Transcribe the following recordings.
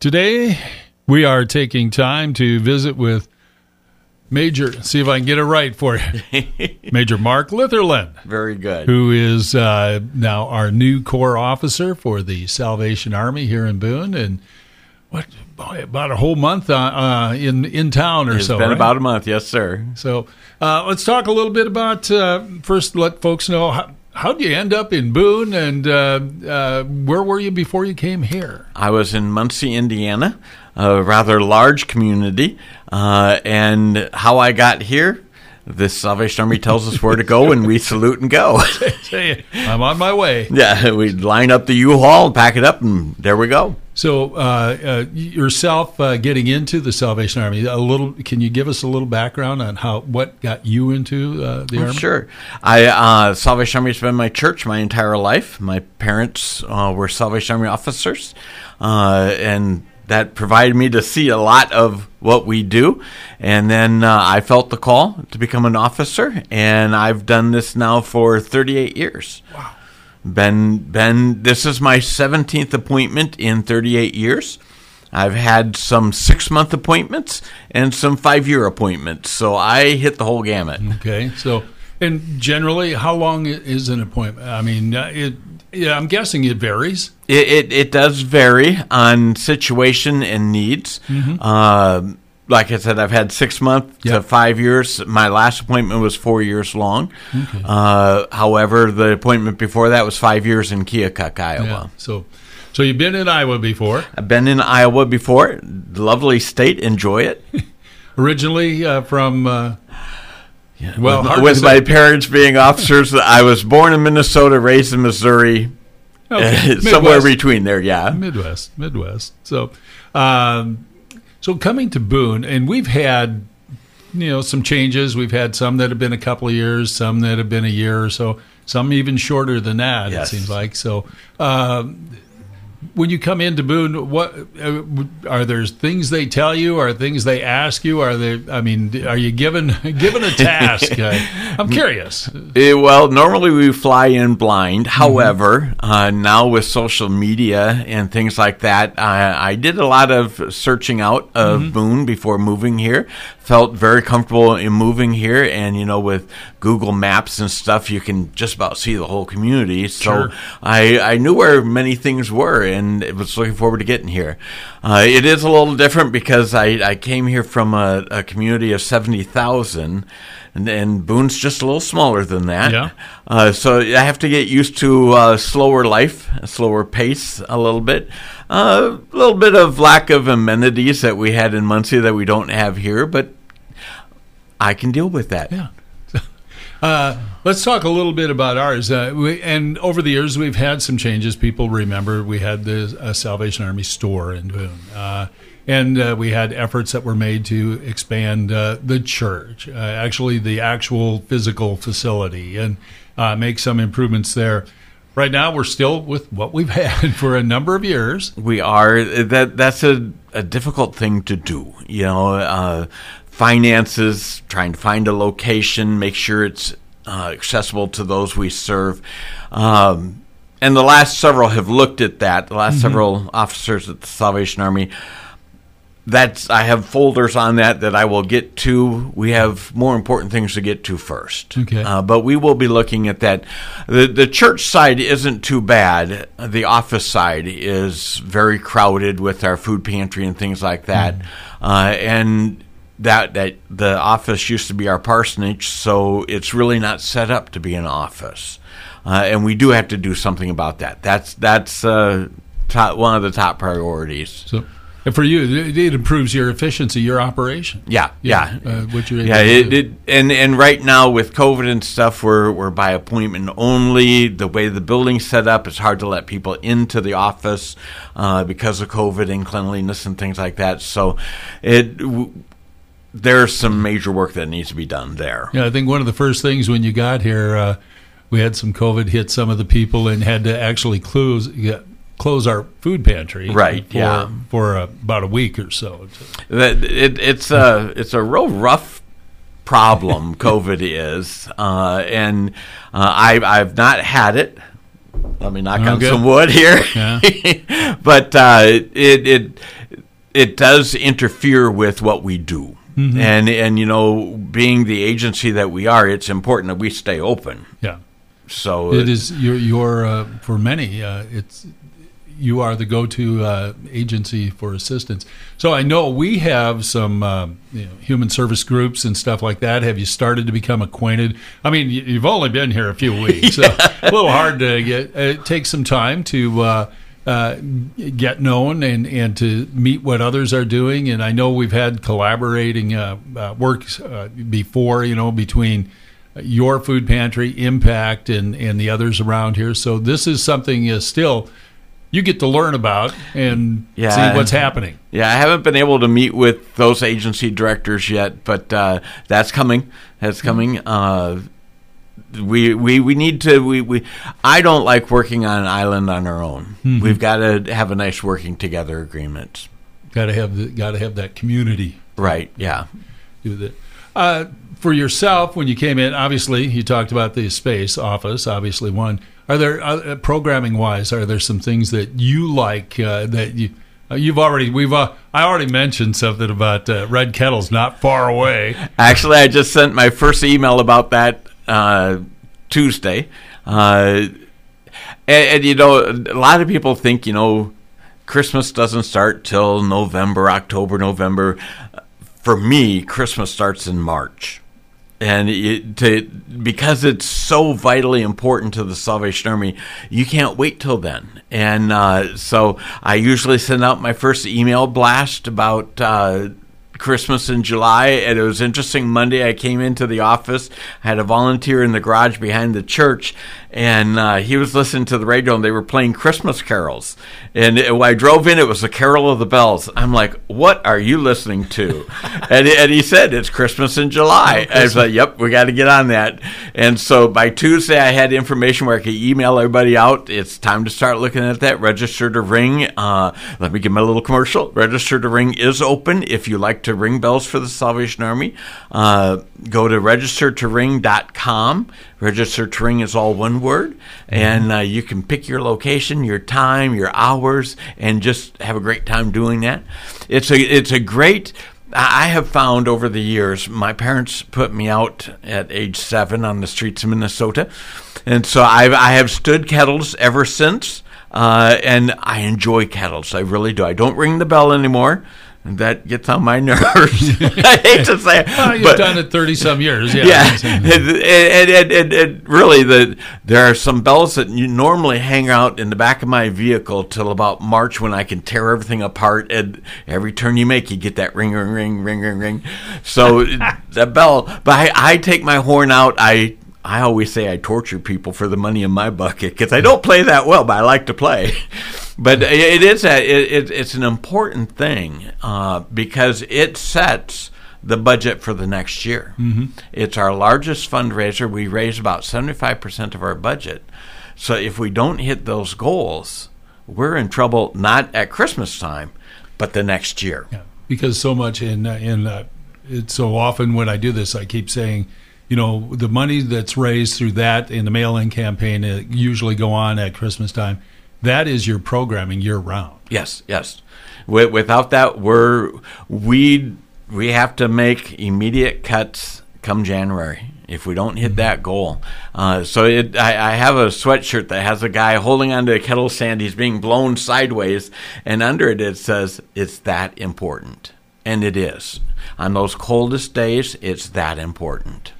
Today, we are taking time to visit with Major, see if I can get it right for you. Major Mark Litherland, Very good. who is uh, now our new Corps officer for the Salvation Army here in Boone. And what, boy, about a whole month uh, uh, in, in town or It's so. been right? about a month, yes, sir. So uh, let's talk a little bit about uh, first. Let folks know how how'd you end up in Boone, and uh, uh, where were you before you came here? I was in Muncie, Indiana, a rather large community, uh, and how I got here. The Salvation Army tells us where to go, and we salute and go. I'm on my way. yeah, we line up the U-Haul, pack it up, and there we go. So uh, uh, yourself uh, getting into the Salvation Army, a little. Can you give us a little background on how what got you into uh, the army? Sure. I uh, Salvation Army has been my church my entire life. My parents uh, were Salvation Army officers, uh, and that provided me to see a lot of what we do. And then uh, I felt the call to become an officer, and I've done this now for 38 years. Wow. Been been this is my 17th appointment in 38 years. I've had some six month appointments and some five year appointments, so I hit the whole gamut. Okay. So, and generally, how long is an appointment? I mean, uh, it. Yeah, I'm guessing it varies. It, it, it does vary on situation and needs. Um like I said, I've had six months Yep. to five years. My last appointment was four years long. Uh, however, the appointment before that was five years in Keokuk, Iowa. Yeah. So, so you've been in Iowa before. I've been in Iowa before. Lovely state. Enjoy it. Originally uh, from. Uh, well, hard with my parents being officers, I was born in Minnesota, raised in Missouri, Okay, somewhere between there. Yeah. Midwest, Midwest. So, um, so coming to Boone, and we've had, you know, some changes. We've had some that have been a couple of years, some that have been a year or so, some even shorter than that. Yes. It seems like so. Um, when you come into Boone, what uh, are there things they tell you? Are things they ask you? Are they? I mean, are you given given a task? I, I'm curious. Eh, well, normally we fly in blind. However, uh, now with social media and things like that, I, I did a lot of searching out of Boone before moving here. Felt very comfortable in moving here, and you know, with Google Maps and stuff, you can just about see the whole community. So Sure. I, I knew where many things were, and it was looking forward to getting here. Uh, it is a little different because I, I came here from a, a community of seventy thousand. And, and Boone's just a little smaller than that. Yeah. Uh, so I have to get used to uh, slower life, a slower pace a little bit. Uh, a little bit of lack of amenities that we had in Muncie that we don't have here, but I can deal with that. Yeah. Let's talk a little bit about ours. Uh, we, and over the years, we've had some changes. People remember we had the uh, Salvation Army store in Boone. Uh, and uh, we had efforts that were made to expand uh, the church, uh, actually, the actual physical facility, and make some improvements there. Right now, we're still with what we've had for a number of years. We are that. That's a, a difficult thing to do. You know, uh, finances, trying to find a location, make sure it's uh, accessible to those we serve. Um, and the last several have looked at that. The last several officers at the Salvation Army. That's I have folders on that that I will get to. We have more important things to get to first. Okay. Uh, but we will be looking at that. The the church side isn't too bad. The office side is very crowded with our food pantry and things like that. Uh, and that that the office used to be our parsonage, so it's really not set up to be an office. Uh, and we do have to do something about that. That's that's uh, top, one of the top priorities. So, and for you, it, it improves your efficiency, your operation. Yeah, yeah, Uh, what you're yeah. It, it and and right now with COVID and stuff, we're we're by appointment only. The way the building's set up, it's hard to let people into the office uh, because of COVID and cleanliness and things like that. So, it. There's some major work that needs to be done there. Yeah, I think one of the first things when you got here, uh, we had some COVID hit some of the people and had to actually close close our food pantry. Right, For, yeah. For uh, about a week or so. That it, it's a it's a real rough problem. COVID is, uh, and uh, I I've not had it. Let me knock Oh, on good. some wood here. Yeah. but uh, it it it does interfere with what we do. And and you know, being the agency that we are, it's important that we stay open. Yeah. So It is your your uh, for many. Uh, it's you are the go-to uh, agency for assistance. So I know we have some uh, you know, human service groups and stuff like that. Have you started to become acquainted? I mean, you- you've only been here a few weeks, so a little hard to get. It takes some time to. Uh, uh, get known and, and to meet what others are doing. And I know we've had collaborating uh, uh, work uh, before, you know, between your food pantry, Impact, and, and the others around here. So this is something uh, still you get to learn about and Yeah. see what's happening. Yeah, I haven't been able to meet with those agency directors yet, but uh, that's coming. That's coming. Uh, we, we we need to we, we I don't like working on an island on our own. We've got to have a nice working together agreement. Got to have the, got to have that community Right. Yeah. do that. Uh, for yourself, when you came in, obviously you talked about the space office. Obviously, one. Are there uh, programming wise? Are there some things that you like uh, that you? Uh, you've already we've uh, I already mentioned something about uh, Red Kettle's not far away. Actually, I just sent my first email about that uh, Tuesday. Uh, and, and, you know, a lot of people think, you know, Christmas doesn't start till November, October, November. For me, Christmas starts in March. And it, to, because it's so vitally important to the Salvation Army, you can't wait till then. And uh, so I usually send out my first email blast about uh, Christmas in July, and it was interesting. Monday, I came into the office. I had a volunteer in the garage behind the church, and uh, he was listening to the radio, and they were playing Christmas carols. And it, when I drove in, it was the Carol of the Bells. I'm like, "What are you listening to?" and, he- and he said, "It's Christmas in July." I was like, "Yep, we got to get on that." And so by Tuesday, I had information where I could email everybody out. It's time to start looking at that. Register to ring. Uh, let me give my little commercial. Register to ring is open. If you like to ring bells for the Salvation Army, uh, go to registertoring.com. Register to ring is all one word, and uh, you can pick your location, your time, your hours, and just have a great time doing that. It's a it's a great. I I have found over the years, my parents put me out at age seven on the streets of Minnesota, and so I've, I have stood kettles ever since, uh, and I enjoy kettles. I really do. I don't ring the bell anymore. That gets on my nerves. I hate to say it, Well, you've but- done it thirty some years. Yeah. yeah, and, and, and, and, and really, the there are some bells that you normally hang out in the back of my vehicle till about March when I can tear everything apart. And every turn you make, you get that ring, ring, ring, ring, ring, ring. So the bell, but I, I take my horn out. I I always say I torture people for the money in my bucket because I don't play that well, but I like to play. But it is a, it, it, it's an important thing uh, because it sets the budget for the next year. Mm-hmm. It's our largest fundraiser. We raise about 75% of our budget. So if we don't hit those goals, we're in trouble not at Christmas time, but the next year. Yeah, because so much in uh, in uh, it's so often when I do this, I keep saying, you know, the money that's raised through that in the mail-in campaign usually go on at Christmas time. That is your programming year round. Yes, yes. Without that, we're we we have to make immediate cuts come January if we don't hit that goal. Uh, so it, I, I have a sweatshirt that has a guy holding onto a kettle sand. He's being blown sideways, and under it it says, "It's that important," and it is. On those coldest days, it's that important.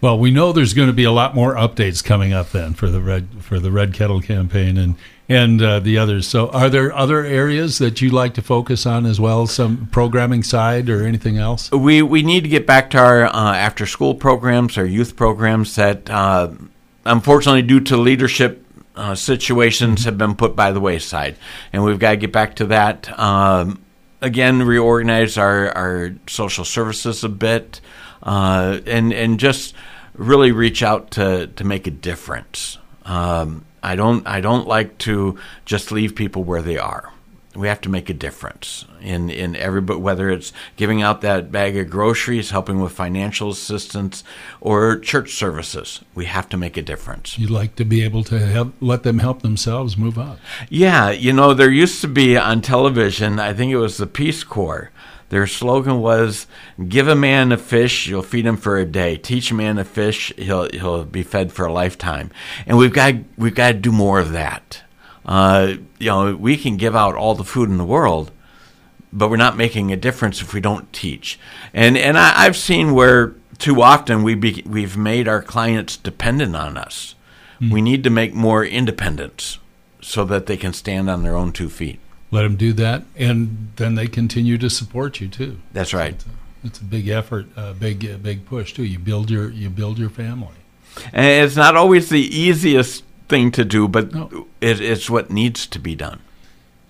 Well, we know there's going to be a lot more updates coming up then for the red for the Red Kettle campaign and and uh, the others. So, are there other areas that you'd like to focus on as well? Some programming side or anything else? We we need to get back to our uh, after school programs, our youth programs that uh, unfortunately due to leadership uh, situations have been put by the wayside, and we've got to get back to that. Um, again, reorganize our our social services a bit, uh, and and just really reach out to to make a difference. Um, I don't I don't like to just leave people where they are. we have to make a difference in in everybody whether it's giving out that bag of groceries helping with financial assistance or church services we have to make a difference You'd like to be able to help, let them help themselves move up. yeah you know there used to be on television i think it was the peace corps their slogan was give a man a fish you'll feed him for a day teach a man a fish he'll he'll be fed for a lifetime and we've got we've got to do more of that uh, you know we can give out all the food in the world but we're not making a difference if we don't teach. And and I, I've seen where too often we be, we've made our clients dependent on us. We need to make more independence so that they can stand on their own two feet. Let them do that, and then they continue to support you too. That's right. It's a big effort, a big, a big push too. You build your, you build your family. And it's not always the easiest thing to do, but No. it, it's what needs to be done.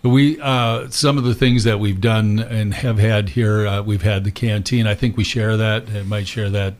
We uh, some of the things that we've done and have had here. Uh, we've had the canteen. I think we share that. I might share that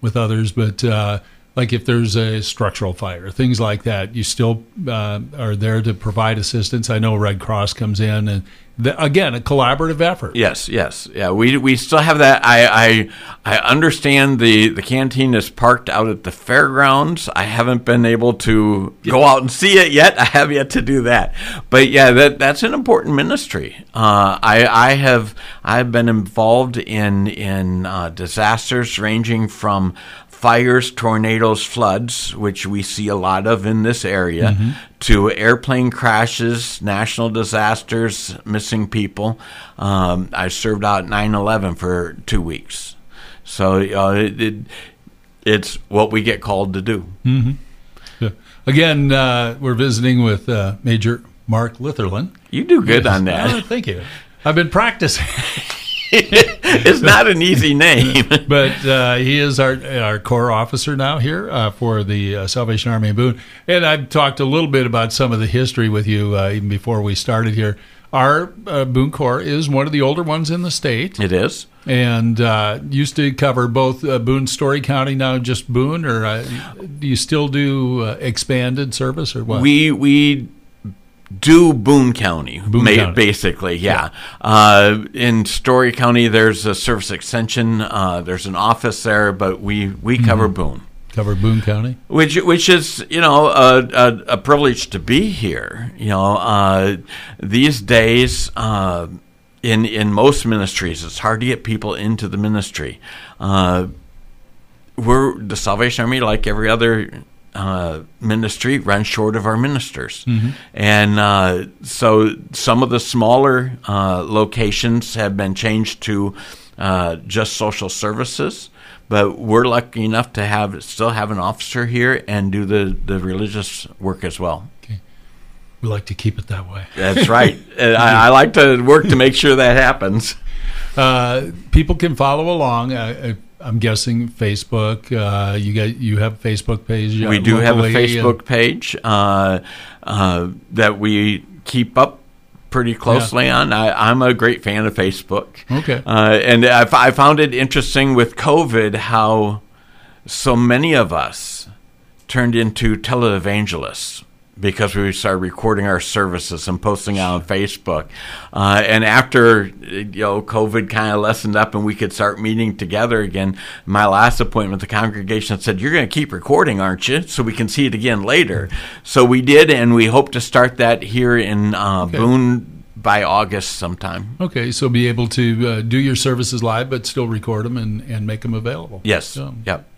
with others, but uh, like if there's a structural fire, things like that, you still uh, are there to provide assistance. I know Red Cross comes in, and the, again, a collaborative effort. Yes, yes, yeah. We we still have that. I I, I understand the the canteen is parked out at the fairgrounds. I haven't been able to go out and see it yet. I have yet to do that. But yeah, that that's an important ministry. Uh, I I have I've been involved in in uh, disasters ranging from fires, tornadoes, floods, which we see a lot of in this area, to airplane crashes, national disasters, missing people. Um, I served out 9 11 for two weeks. So uh, it, it, it's what we get called to do. So, again, uh, we're visiting with uh, Major Mark Litherland. You do good on Oh, that. thank you. I've been practicing. it's not an easy name. but uh, he is our our Corps officer now here uh, for the uh, Salvation Army in Boone. And I've talked a little bit about some of the history with you uh, even before we started here. Our uh, Boone Corps is one of the older ones in the state, it is. and uh, used to cover both uh, Boone, Story County. Now just Boone, or uh, do you still do uh, expanded service or what? We we do Boone County, Boone ma- County. basically. Yeah. Uh, in Story County, there's a service extension. Uh, there's an office there, but we we cover Boone. cover Boone County. which which is you know a, a, a privilege to be here. You know, uh, these days uh, in in most ministries, it's hard to get people into the ministry. Uh, we're the Salvation Army, like every other uh, ministry, runs short of our ministers, and uh, so some of the smaller uh, locations have been changed to uh, just social services. But we're lucky enough to have still have an officer here and do the, the religious work as well. We like to keep it that way. That's right. And I, I like to work to make sure that happens. Uh, people can follow along. Uh, I'm guessing Facebook. Uh, you got you have a Facebook page. uh, we do have a locally, and- Facebook page uh, uh, that we keep up pretty closely on. I, I'm a great fan of Facebook. Okay. Uh, and I, I found it interesting with COVID how so many of us turned into televangelists because we started recording our services and posting out on Facebook. Uh, and after you know COVID kind of lessened up and we could start meeting together again, my last appointment, the congregation said, "You're going to keep recording, aren't you? So we can see it again later." So we did, and we hope to start that here in uh, Boone by August sometime. Okay, so be able to uh, do your services live, but still record them and, and make them available. Yes. Yep.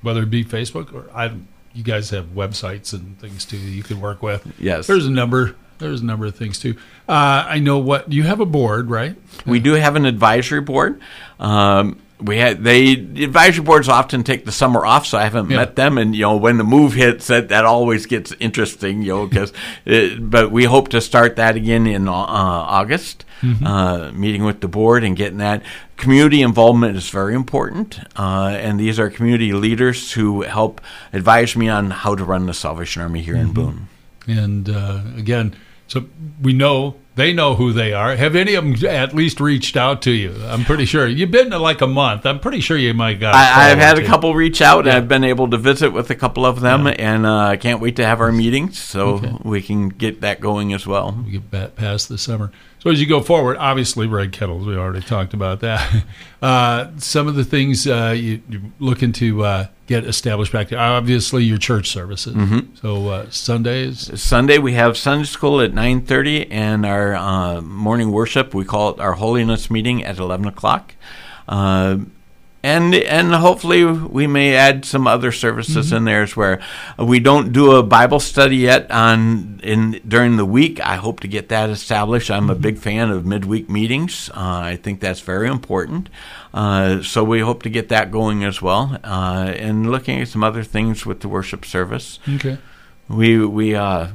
Whether it be Facebook or I, you guys have websites and things too that you can work with. Yes. There's a number. There's a number of things too. Uh, I know what you have a board, right? We do have an advisory board. Um, we had they the advisory boards often take the summer off, so I haven't Yeah. met them. And you know, when the move hits, that that always gets interesting. You know, because but we hope to start that again in uh, August. Uh, meeting with the board and getting that community involvement is very important. Uh, and these are community leaders who help advise me on how to run the Salvation Army here in Boone. And uh, again, so we know they know who they are. Have any of them at least reached out to you? I'm pretty sure you've been to like a month. I'm pretty sure you might got. I, I've had a couple reach out, and I've been able to visit with a couple of them, and uh, I can't wait to have our meetings so Okay. we can get that going as well. We get past the summer. So as you go forward, obviously red kettles. We already talked about that. Uh, some of the things uh, you, you're looking to uh, get established back there. Obviously, your church services. Mm-hmm. So uh, Sundays. Sunday we have Sunday school at nine thirty, and our uh, morning worship we call it our holiness meeting at eleven o'clock. And and hopefully we may add some other services Mm-hmm. in there as where we don't do a Bible study yet on in during the week. I hope to get that established. I'm Mm-hmm. a big fan of midweek meetings. Uh, I think that's very important. Uh, so we hope to get that going as well, uh, and looking at some other things with the worship service. Okay. We we uh,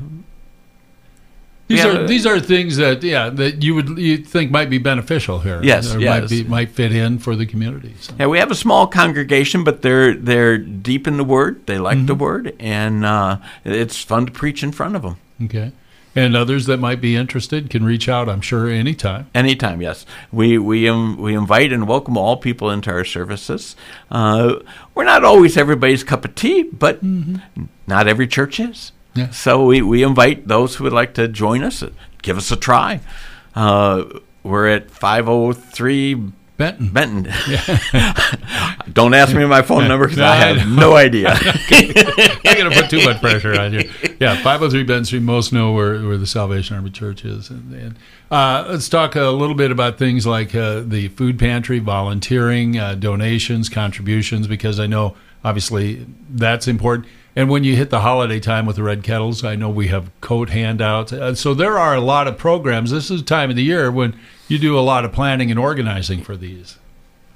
These are these are things that yeah that you would you think might be beneficial here. Yes, yes. might be might fit in for the community. So. Yeah, we have a small congregation, but they're they're deep in the Word. They like the Word, and uh, it's fun to preach in front of them. Okay. And others that might be interested can reach out. I'm sure anytime. Anytime, yes. We we um, we invite and welcome all people into our services. Uh, we're not always everybody's cup of tea, but not every church is. Yeah. So we, we invite those who would like to join us, give us a try. Uh, we're at 503 Benton. Benton. Don't ask me my phone number because No, I I have know. no idea. I'm going to put too much pressure on you. Yeah, 503 Benton Street. Most know where, where the Salvation Army Church is. And, and uh, let's talk a little bit about things like uh, the food pantry, volunteering, uh, donations, contributions, because I know obviously that's important. And when you hit the holiday time with the red kettles, I know we have coat handouts. Uh, so there are a lot of programs. This is the time of the year when you do a lot of planning and organizing for these.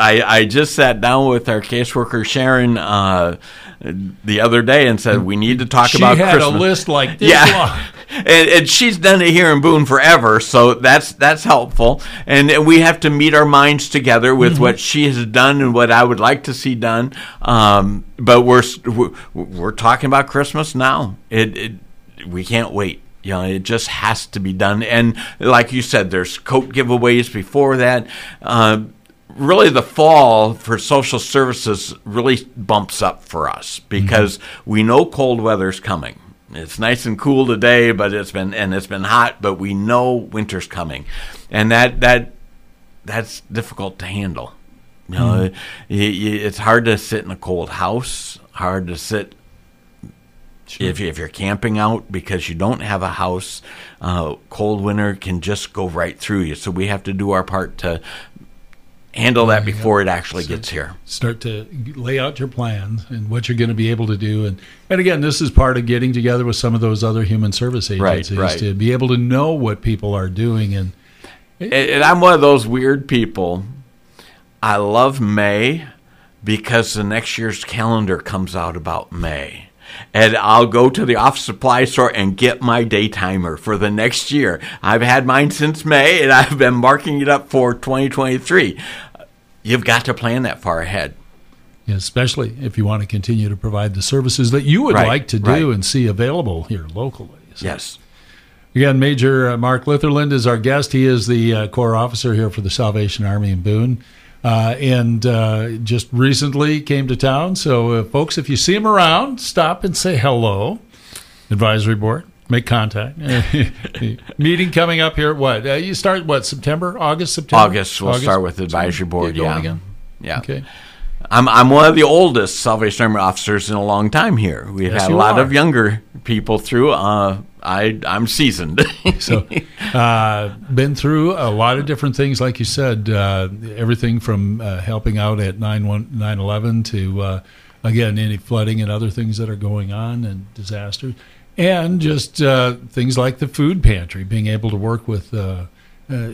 I, I just sat down with our caseworker Sharon uh, the other day and said we need to talk She about had Christmas. a list like this yeah, and, and she's done it here in Boone forever, so that's that's helpful. And, and we have to meet our minds together with Mm-hmm. what she has done and what I would like to see done. Um, but we're we're, we're talking about Christmas now. It, it we can't wait. You know, it just has to be done. And like you said, there's coat giveaways before that. Uh, really the fall for social services really bumps up for us because we know cold weather's coming. It's nice and cool today, but it's been and it's been hot, but we know winter's coming, and that that that's difficult to handle. You know, y- it's hard to sit in a cold house, hard to sit if, if you're camping out because you don't have a house, uh, cold winter can just go right through you. So we have to do our part to handle that before it actually gets here. start to lay out your plans and what you're going to be able to do and and again this is part of getting together with some of those other human service Right, agencies right. to be able to know what people are doing and And, and I'm one of those weird people. I love May because the next year's calendar comes out about May. And I'll go to the office supply store and get my day timer for the next year. I've had mine since May and I've been marking it up for 2023. You've got to plan that far ahead. especially if you want to continue to provide the services that you would Right, like to do right. and see available here locally So, Yes. Again, Major Mark Litherland is our guest. He is the uh, Corps officer here for the Salvation Army in Boone. Uh, and uh, just recently came to town. So, uh, folks, if you see him around, stop and say hello. Advisory board, make contact. Meeting coming up here. What uh, you start? What September, August, September? August, we'll start with advisory board. Yeah. again? Yeah. Okay. I'm I'm one of the oldest Salvation Army officers in a long time here. We've Yes, had a lot are. of younger people through. I I'm seasoned. So, uh, been through a lot of different things, like you said, uh, everything from uh, helping out at 9 11 to, uh, again, any flooding and other things that are going on and disasters. And just uh, things like the food pantry, being able to work with, uh,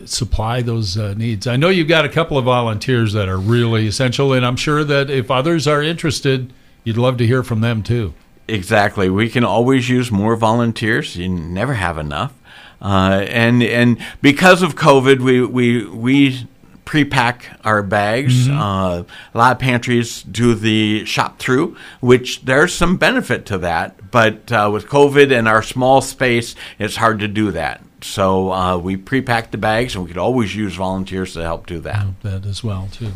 supply those needs. I know you've got a couple of volunteers that are really essential, and I'm sure that if others are interested, you'd love to hear from them too. Exactly. We can always use more volunteers. You never have enough. Uh, and and because of COVID, we we we pre-pack our bags. Uh, a lot of pantries do the shop through, which there's some benefit to that. But uh, with COVID and our small space, it's hard to do that. So uh, we pre-pack the bags, and we could always use volunteers to help do that. that as well too.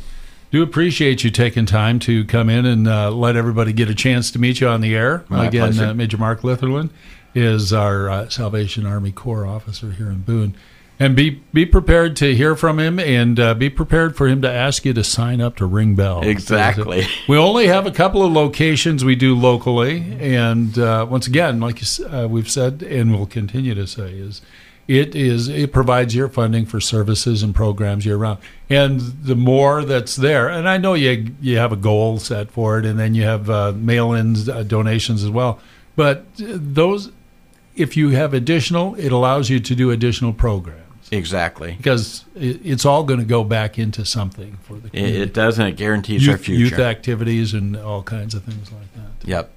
Do appreciate you taking time to come in and uh, let everybody get a chance to meet you on the air. My Again, uh, Major Mark Litherland is our uh, Salvation Army Corps officer here in Boone. and be be prepared to hear from him, and uh, be prepared for him to ask you to sign up to ring bell. Exactly. We only have a couple of locations we do locally, and uh, once again, like you uh, we've said, and we'll continue to say, is it is it provides your funding for services and programs year round, and the more that's there, and I know you you have a goal set for it, and then you have uh, mail-in uh, donations as well, but uh, those if you have additional, it allows you to do additional programs Exactly. because it, it's all going to go back into something for the It, community. it does, and it guarantees our future. youth activities and all kinds of things like that. Yep.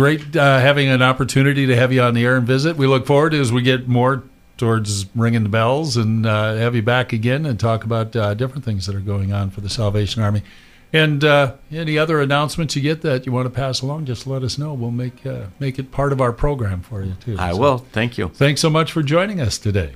Great uh, having an opportunity to have you on the air and visit. We look forward to as we get more towards ringing the bells and uh, have you back again and talk about uh, different things that are going on for the Salvation Army. And uh, any other announcements you get that you want to pass along, just let us know. We'll make uh, make it part of our program for you too. I So will. Thank you. Thanks so much for joining us today.